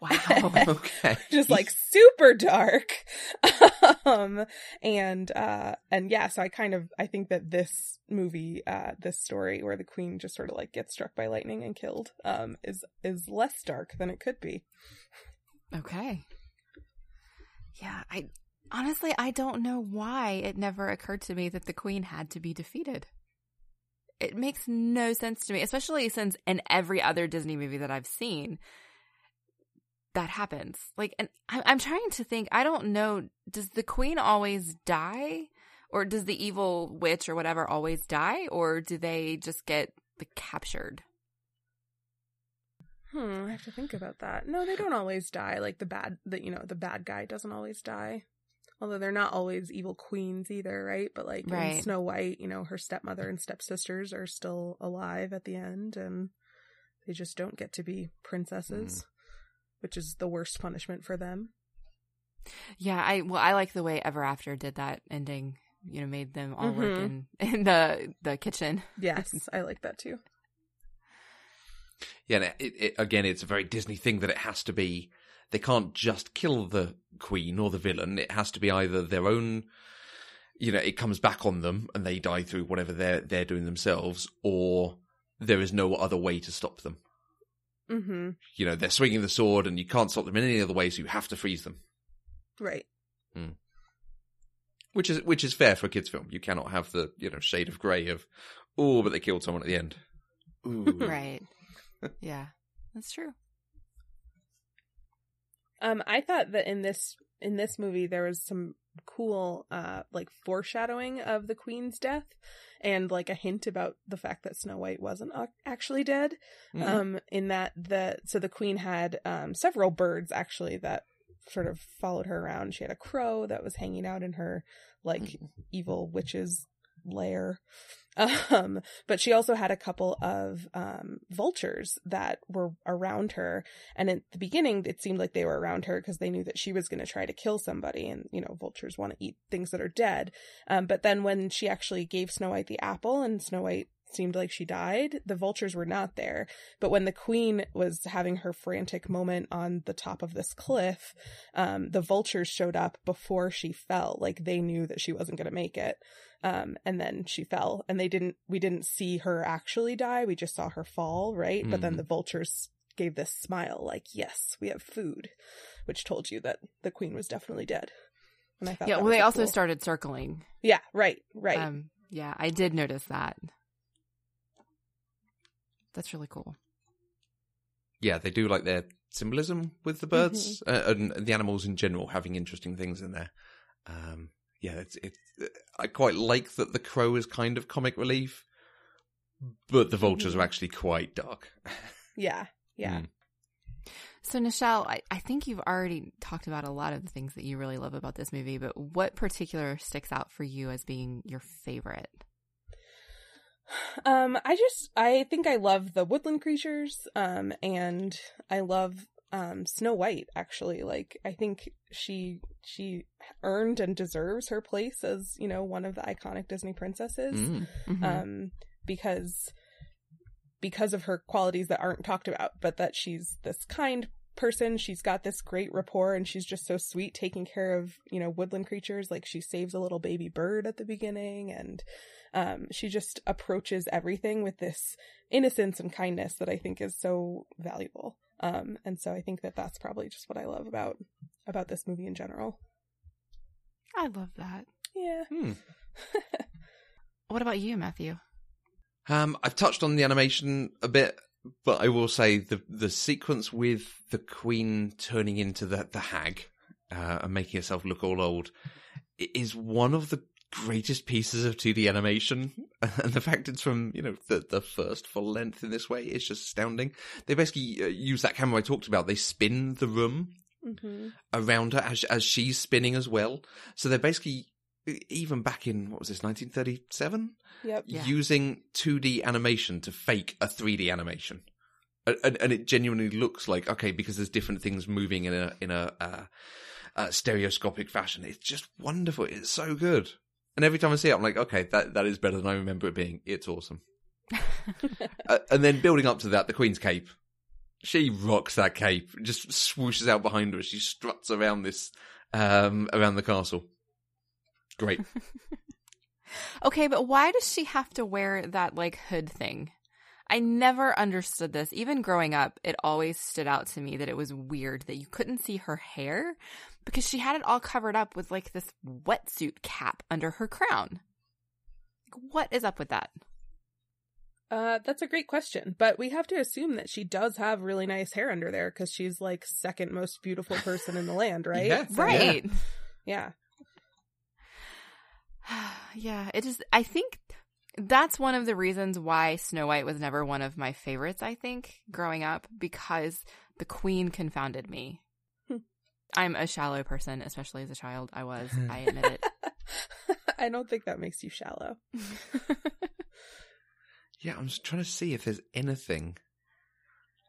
Wow. [LAUGHS] Okay. Just like super dark. [LAUGHS] um, and, uh, and yeah, so I kind of, I think that this movie, uh, this story where the queen just sort of like gets struck by lightning and killed, um, is, is less dark than it could be. Okay. Yeah, I honestly I don't know why it never occurred to me that the queen had to be defeated. It makes no sense to me, especially since in every other Disney movie that I've seen that happens. Like and I'm, I'm trying to think, I don't know, does the queen always die or does the evil witch or whatever always die or do they just get like, captured? Hmm, I have to think about that. No, they don't always die. Like the bad, the you know, the bad guy doesn't always die. Although they're not always evil queens either, right? But like in Snow White, you know, her stepmother and stepsisters are still alive at the end, and they just don't get to be princesses, which is the worst punishment for them. Yeah, I well, I like the way Ever After did that ending. You know, made them all work Mhm. in in the the kitchen. [LAUGHS] Yes, I like that too. Yeah, and it, it, again, it's a very Disney thing that it has to be. They can't just kill the queen or the villain. It has to be either their own. You know, it comes back on them and they die through whatever they're they're doing themselves, or there is no other way to stop them. Mm-hmm. You know, they're swinging the sword and you can't stop them in any other way, so you have to freeze them. Right. Which is which is fair for a kids' film. You cannot have the you know shade of grey of oh, but they killed someone at the end. Ooh. [LAUGHS] Right. yeah, that's true. Um, I thought that in this in this movie there was some cool uh like foreshadowing of the queen's death and like a hint about the fact that Snow White wasn't actually dead. Mhm. Um, in that the so the queen had um several birds actually that sort of followed her around. She had a crow that was hanging out in her like evil witch's lair. [LAUGHS] Um, but she also had a couple of um, vultures that were around her. And at the beginning, it seemed like they were around her because they knew that she was going to try to kill somebody. And, you know, vultures want to eat things that are dead. Um, but then when she actually gave Snow White the apple and Snow White seemed like she died, the vultures were not there. But when the queen was having her frantic moment on the top of this cliff, um, the vultures showed up before she fell. Like they knew that she wasn't going to make it. Um, and then she fell and they didn't, we didn't see her actually die. We just saw her fall, right? But then Mhm. the vultures gave this smile like, yes, we have food, which told you that the queen was definitely dead. And I thought, Yeah, well, they also cool- started circling. Yeah, right, right. Um, yeah, I did notice that. That's really cool. yeah, they do like their symbolism with the birds uh, and the animals in general having interesting things in there. Um, yeah, it's, it's I quite like that the crow is kind of comic relief, but the vultures are actually quite dark. [LAUGHS] yeah, yeah. Mm. So, Nichelle, I, I think you've already talked about a lot of the things that you really love about this movie, but what particular sticks out for you as being your favorite? Um, I just I think I love the woodland creatures. Um, and I love um Snow White actually. Like I think she she earned and deserves her place as you know one of the iconic Disney princesses. Mm. Mhm. Um, because because of her qualities that aren't talked about, but that she's this kind person. She's got this great rapport and she's just so sweet taking care of, you know, woodland creatures. Like she saves a little baby bird at the beginning and um, she just approaches everything with this innocence and kindness that I think is so valuable. Um, and so I think that that's probably just what I love about about this movie in general. I love that. Yeah. Hmm. [LAUGHS] What about you, Matthew? Um, I've touched on the animation a bit, but I will say the the sequence with the queen turning into the the hag uh, and making herself look all old i- is one of the greatest pieces of 2D animation, [LAUGHS] and the fact it's from you know the the first full length in this way is just astounding. They basically uh, use that camera I talked about. They spin the room Mm-hmm. around her as as she's spinning as well. So they're basically even back in what was this 1937 Yep. Yeah. using 2D animation to fake a 3D animation. and, and it genuinely looks like okay because there's different things moving in a in a, uh, uh, stereoscopic fashion. It's just wonderful. It's so good. And every time I see it, I'm like, okay, that that is better than I remember it being. It's awesome. [LAUGHS] uh, and then building up to that, the Queen's cape. She rocks that cape. Just swooshes out behind her. She struts around this, um, around the castle. Great. [LAUGHS] Okay, but why does she have to wear that like hood thing? I never understood this. Even growing up, it always stood out to me that it was weird that you couldn't see her hair because she had it all covered up with like this wetsuit cap under her crown. What is up with that? Uh, that's a great question, but we have to assume that she does have really nice hair under there because she's like second most beautiful person in the land, right? Yeah. Right. Yeah. yeah, it just I think that's one of the reasons why Snow White was never one of my favorites, I think, growing up, because the queen confounded me. Hmm. I'm a shallow person, especially as a child. I was. I [LAUGHS] admit it. I don't think that makes you shallow. [LAUGHS] Yeah, I'm just trying to see if there's anything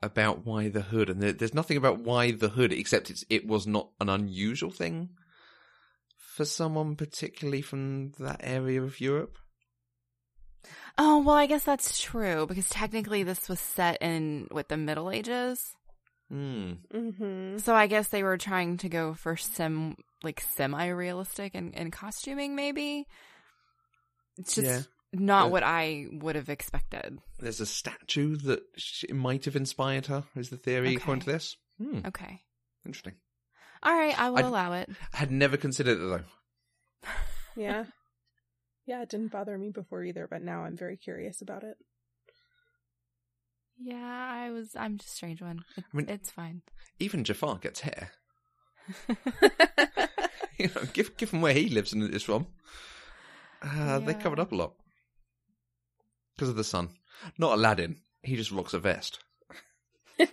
about why the hood, and there, there's nothing about why the hood, except it's it was not an unusual thing for someone, particularly from that area of Europe. Oh, well, I guess that's true, because technically this was set in, with the Middle Ages? Hmm. Mm-hmm. So I guess they were trying to go for some, like, semi-realistic and, and costuming, maybe? It's just Yeah. not But- what I would have expected. There's a statue that sh- might have inspired her. Is the theory according to this? Hmm. Okay. Interesting. All right, I will I'd- allow it. I had never considered it though. Yeah. [LAUGHS] Yeah, it didn't bother me before either, but now I'm very curious about it. Yeah, I was. I'm just a strange one. It, I mean- it's fine. Even Jafar gets hair. [LAUGHS] you know, give, given where he lives and is from, uh, they covered up a lot because of the sun. Not Aladdin. He just rocks a vest. [LAUGHS]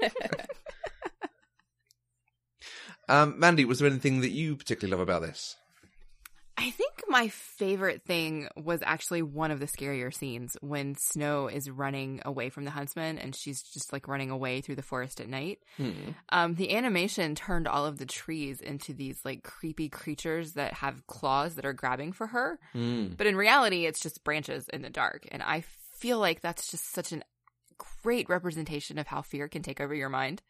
um, Mandy, was there anything that you particularly love about this? I think my favorite thing was actually one of the scarier scenes when Snow is running away from the huntsman and she's just like running away through the forest at night. Hmm. Um, the animation turned all of the trees into these like creepy creatures that have claws that are grabbing for her. Hmm. But in reality, it's just branches in the dark. And I feel like that's just such a great representation of how fear can take over your mind.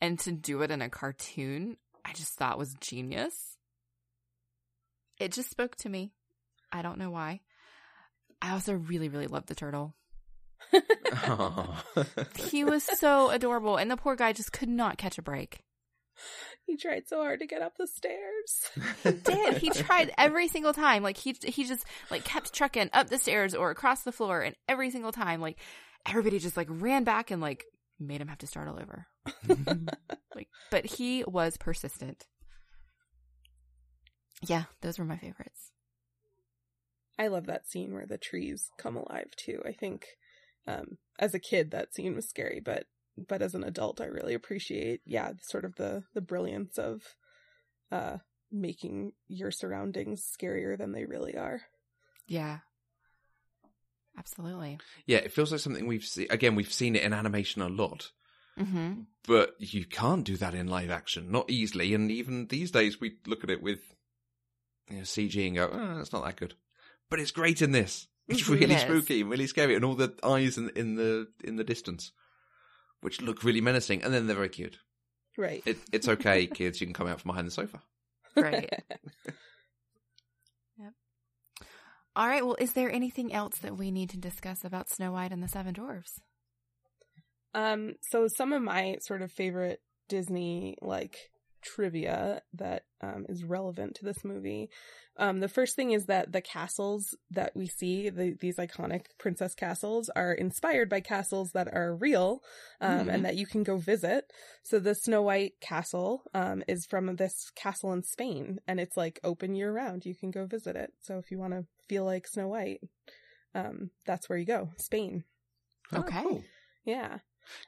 And to do it in a cartoon, I just thought was genius. It just spoke to me. I don't know why. I also really, really loved the turtle. Aw. [LAUGHS] He was so adorable, and the poor guy just could not catch a break. he tried so hard to get up the stairs. He did. He tried every single time. Like he he just like kept trucking up the stairs or across the floor, and every single time, like everybody just like ran back and like made him have to start all over. [LAUGHS] like, but he was persistent. Yeah, those were my favorites. I love that scene where the trees come alive too. I think um as a kid that scene was scary, but but as an adult I really appreciate yeah, sort of the the brilliance of uh making your surroundings scarier than they really are. Yeah, absolutely. yeah, it feels like something we've seen. Again, we've seen it in animation a lot, hmm but you can't do that in live action, not easily. And even these days, we look at it with you know, CG and go, oh, it's not that good. But it's great in this. [LAUGHS] It's really It is. spooky, and really scary, and all the eyes in, in the in the distance, which look really menacing, and then they're very cute. Right. It, it's okay, [LAUGHS] kids. You can come out from behind the sofa. Right. [LAUGHS] yep. All right. Well, is there anything else that we need to discuss about Snow White and the Seven Dwarfs? Um, so some of my sort of favorite Disney like trivia that um, is relevant to this movie. Um, the first thing is that the castles that we see, the, these iconic princess castles, are inspired by castles that are real um, Mhm. and that you can go visit. So the Snow White castle um, is from this castle in Spain, and it's like open year round. You can go visit it. So if you want to feel like Snow White, um, that's where you go, Spain. Okay. Yeah.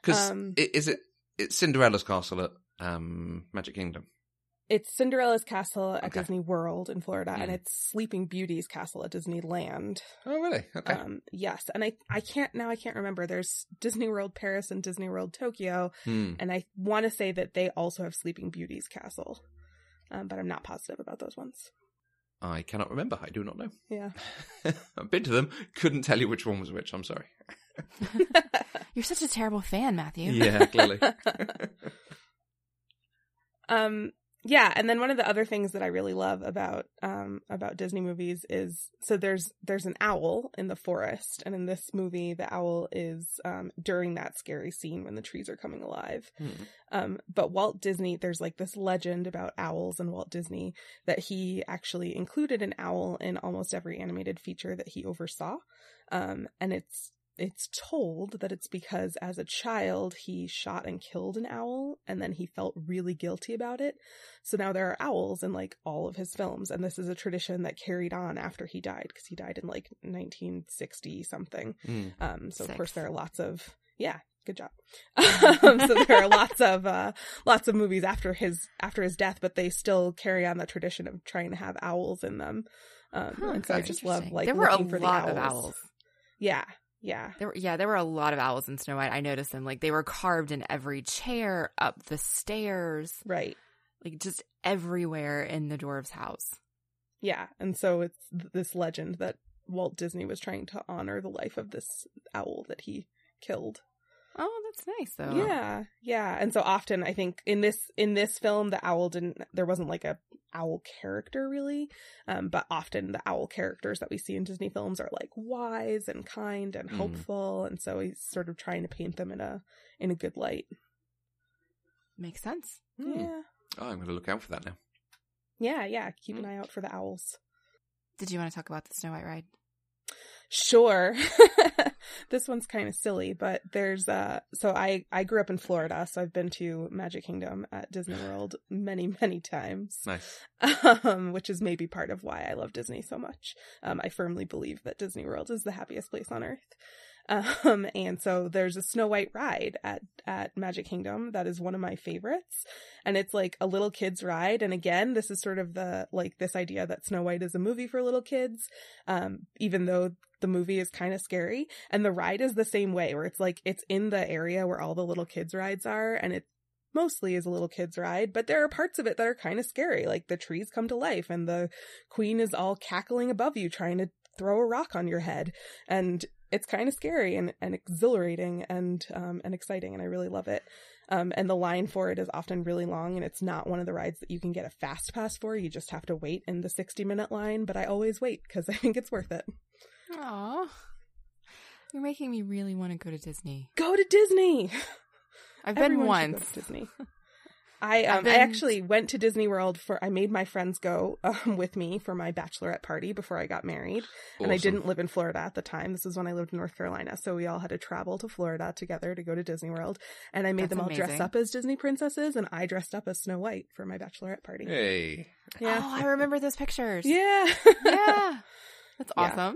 Because Um, is it it's Cinderella's castle at um, Magic Kingdom? it's Cinderella's castle at Okay. Disney World in Florida, and Mm. it's Sleeping Beauty's castle at Disneyland. Oh, really? Okay. Um, yes, and I I can't now I can't remember. There's Disney World Paris and Disney World Tokyo, Hmm. and I want to say that they also have Sleeping Beauty's castle, um, but I'm not positive about those ones. I cannot remember. I do not know. Yeah. [LAUGHS] I've been to them. Couldn't tell you which one was which. I'm sorry. [LAUGHS] You're such a terrible fan, Matthew. Yeah, clearly. [LAUGHS] um yeah and then one of the other things that i really love about um about disney movies is so there's there's an owl in the forest and in this movie the owl is um during that scary scene when the trees are coming alive Hmm. um but walt disney there's like this legend about owls and walt disney that he actually included an owl in almost every animated feature that he oversaw um and it's it's told that it's because as a child he shot and killed an owl and then he felt really guilty about it. So now there are owls in like all of his films and this is a tradition that carried on after he died because he died in like 1960 something. Hmm. Um so of course there are lots of yeah, good job. [LAUGHS] um, so there are lots of uh lots of movies after his after his death but they still carry on the tradition of trying to have owls in them. Um Huh, and so I just love like there were a looking for the lot of owls. Yeah. Yeah. There were, yeah, there were a lot of owls in Snow White. I noticed them. Like they were carved in every chair, up the stairs, Right. like just everywhere in the dwarf's house. Yeah, and so it's this legend that Walt Disney was trying to honor the life of this owl that he killed. Oh, that's nice though. Yeah, yeah, and so often I think in this in this film the owl didn't there wasn't like a owl character really, um, but often the owl characters that we see in Disney films are like wise and kind and Mm. and so he's sort of trying to paint them in a in a good light. makes sense. Hmm. Yeah, Oh, I'm going to look out for that now. yeah, yeah. Keep an eye out for the owls. Did you want to talk about the Snow White ride? Sure. [LAUGHS] this one's kind of silly, but there's uh so I I grew up in Florida, so I've been to Magic Kingdom at Disney World many many times. Nice. Um which is maybe part of why I love Disney so much. Um I firmly believe that Disney World is the happiest place on earth. Um [LAUGHS] and so there's a Snow White ride at at Magic Kingdom that is one of my favorites and it's like a little kids ride and again this is sort of the like this idea that Snow White is a movie for little kids um even though the movie is kind of scary and the ride is the same way where it's like it's in the area where all the little kids rides are and it mostly is a little kids ride but there are parts of it that are kind of scary like the trees come to life and the queen is all cackling above you trying to throw a rock on your head and it's kind of scary and, and exhilarating and um and exciting and I really love it um, and the line for it is often really long, and it's not one of the rides that you can get a fast pass for. You just have to wait in the 60 minute line, but I always wait because [LAUGHS] I think it's worth it. Aw. You're making me really want to go to Disney. Go to Disney! [LAUGHS] I've been Everyone should go once. to Disney. [LAUGHS] I I've um, been- I actually went to Disney World for I made my friends go um, with me for my bachelorette party before I got married, and I didn't live in Florida at the time. This is when I lived in North Carolina, so we all had to travel to Florida together to go to Disney World, and I made That's them all dress up as Disney princesses, and I dressed up as Snow White for my bachelorette party. Hey. Yeah, Oh, I remember those pictures. yeah, Yeah. [LAUGHS] That's Yeah.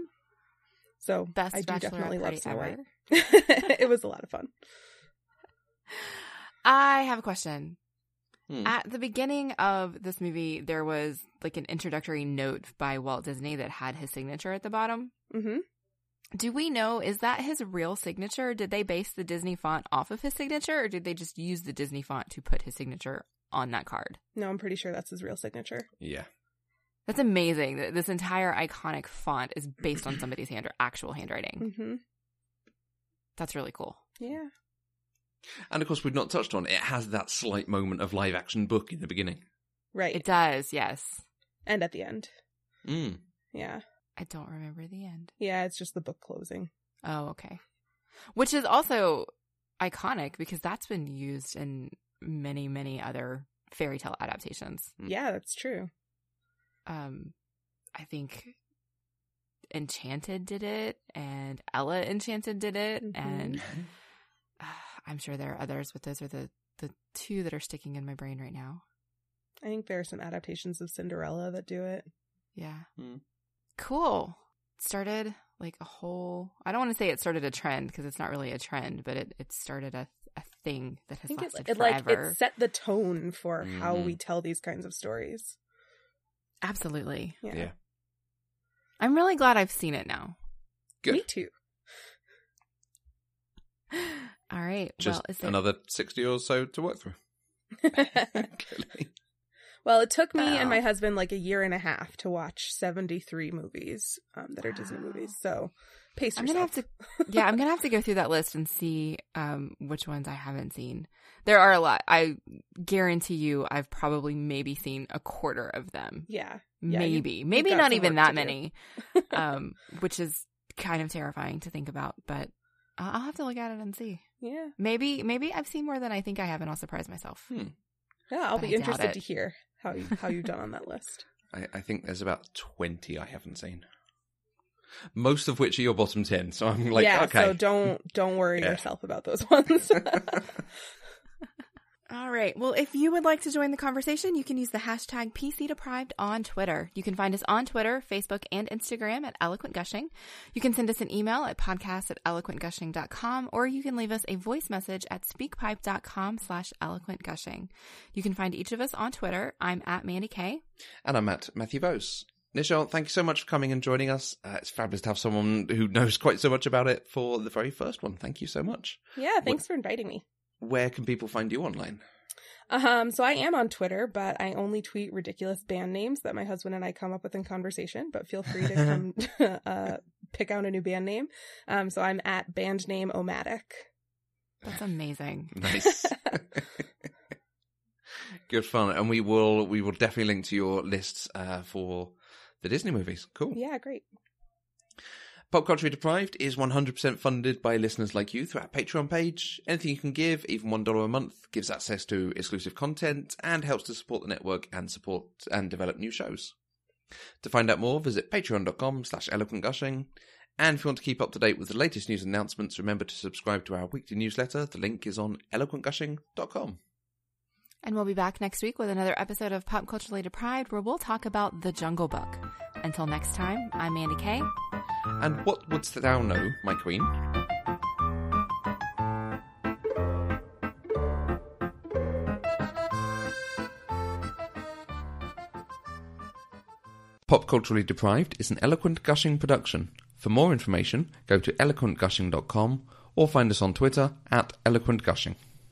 Awesome. So Best I do definitely love Snow ever. [LAUGHS] It was a lot of fun. [LAUGHS] I have a question. Hmm. At the beginning of this movie, there was like an introductory note by Walt Disney that had his signature at the bottom. hmm Do we know, is that his real signature? Did they base the Disney font off of his signature or did they just use the Disney font to put his signature on that card? No, I'm pretty sure that's his real signature. Yeah. That's amazing. that This entire iconic font is based on somebody's hand or actual handwriting. hmm That's really cool. Yeah. And of course, we've not touched on it. It has that slight moment of live action book in the beginning. Right. It does, yes. and at the end. Mm. Yeah. I don't remember the end. Yeah, it's just the book closing. Oh, okay. Which is also iconic because that's been used in many, many other fairy tale adaptations. Mm. Yeah, that's true. Um, I think Enchanted did it, and Ella Enchanted did it, Mhm. and [LAUGHS] uh, I'm sure there are others, but those are the the two that are sticking in my brain right now. I think there are some adaptations of Cinderella that do it. Yeah. Hmm. Cool. Started like a whole I don't want to say it started a trend because it's not really a trend, but it, it started a, a thing that has I has think it, lasted it like forever. it set the tone for how Mhm. we tell these kinds of stories. Absolutely. Yeah, Yeah. I'm really glad I've seen it now. Good. me too. [GASPS] All right. Just well, is there... another 60 or so to work through. [LAUGHS] [LAUGHS] Well, it took me Oh. and my husband like a year and a half to watch seventy three movies um, that are Disney movies. So pace I'm yourself. gonna have to, yeah, I'm gonna have to go through that list and see um, which ones I haven't seen. There are a lot. I guarantee you, I've probably maybe seen a quarter of them. Yeah, Yeah, maybe, you've maybe got not even that many, [LAUGHS] um, which is kind of terrifying to think about. But I- I'll have to look at it and see. yeah, Maybe, maybe I've seen more than I think I have, and I'll surprise myself. Hmm. yeah. I'll But be doubt interested it. to hear how you how you've done on that list. [LAUGHS] I, I think there's about 20 I haven't seen. Most of which are your bottom 10. So I'm like, yeah, okay. so don't don't worry Yeah. yourself about those ones. [LAUGHS] [LAUGHS] All right. Well, if you would like to join the conversation, you can use the hashtag PC Deprived on Twitter. You can find us on Twitter, Facebook, and Instagram at Eloquent Gushing. You can send us an email at podcast at eloquentgushing.com, or you can leave us a voice message at speakpipe.com slash eloquentgushing. You can find each of us on Twitter. I'm at Mandy K. And I'm at Matthew Vose. Nishal, thank you so much for coming and joining us. Uh, it's fabulous to have someone who knows quite so much about it for the very first one. Thank you so much. yeah, thanks for inviting me. Where can people find you online? Um, so I am on Twitter, but I only tweet ridiculous band names that my husband and I come up with in conversation. But feel free to come [LAUGHS] [LAUGHS] uh, pick out a new band name. Um, so I'm at band name Omatic. That's amazing. Nice. [LAUGHS] Good fun. And we will we will definitely link to your lists uh, for the Disney movies. Cool. Yeah, great. Pop Culture Deprived is 100% funded by listeners like you through our Patreon page. Anything you can give, even $1 a month, gives access to exclusive content and helps to support the network and support and develop new shows. To find out more, visit patreon.com slash eloquentgushing. And if you want to keep up to date with the latest news announcements, remember to subscribe to our weekly newsletter. The link is on eloquentgushing.com. And we'll be back next week with another episode of Pop Culturally Deprived where we'll talk about The Jungle Book. Until next time, I'm Mandy Kay. And what wouldst thou know, my queen? Pop Culturally Deprived is an Eloquent Gushing production. For more information, go to eloquentgushing.com or find us on Twitter at eloquentgushing.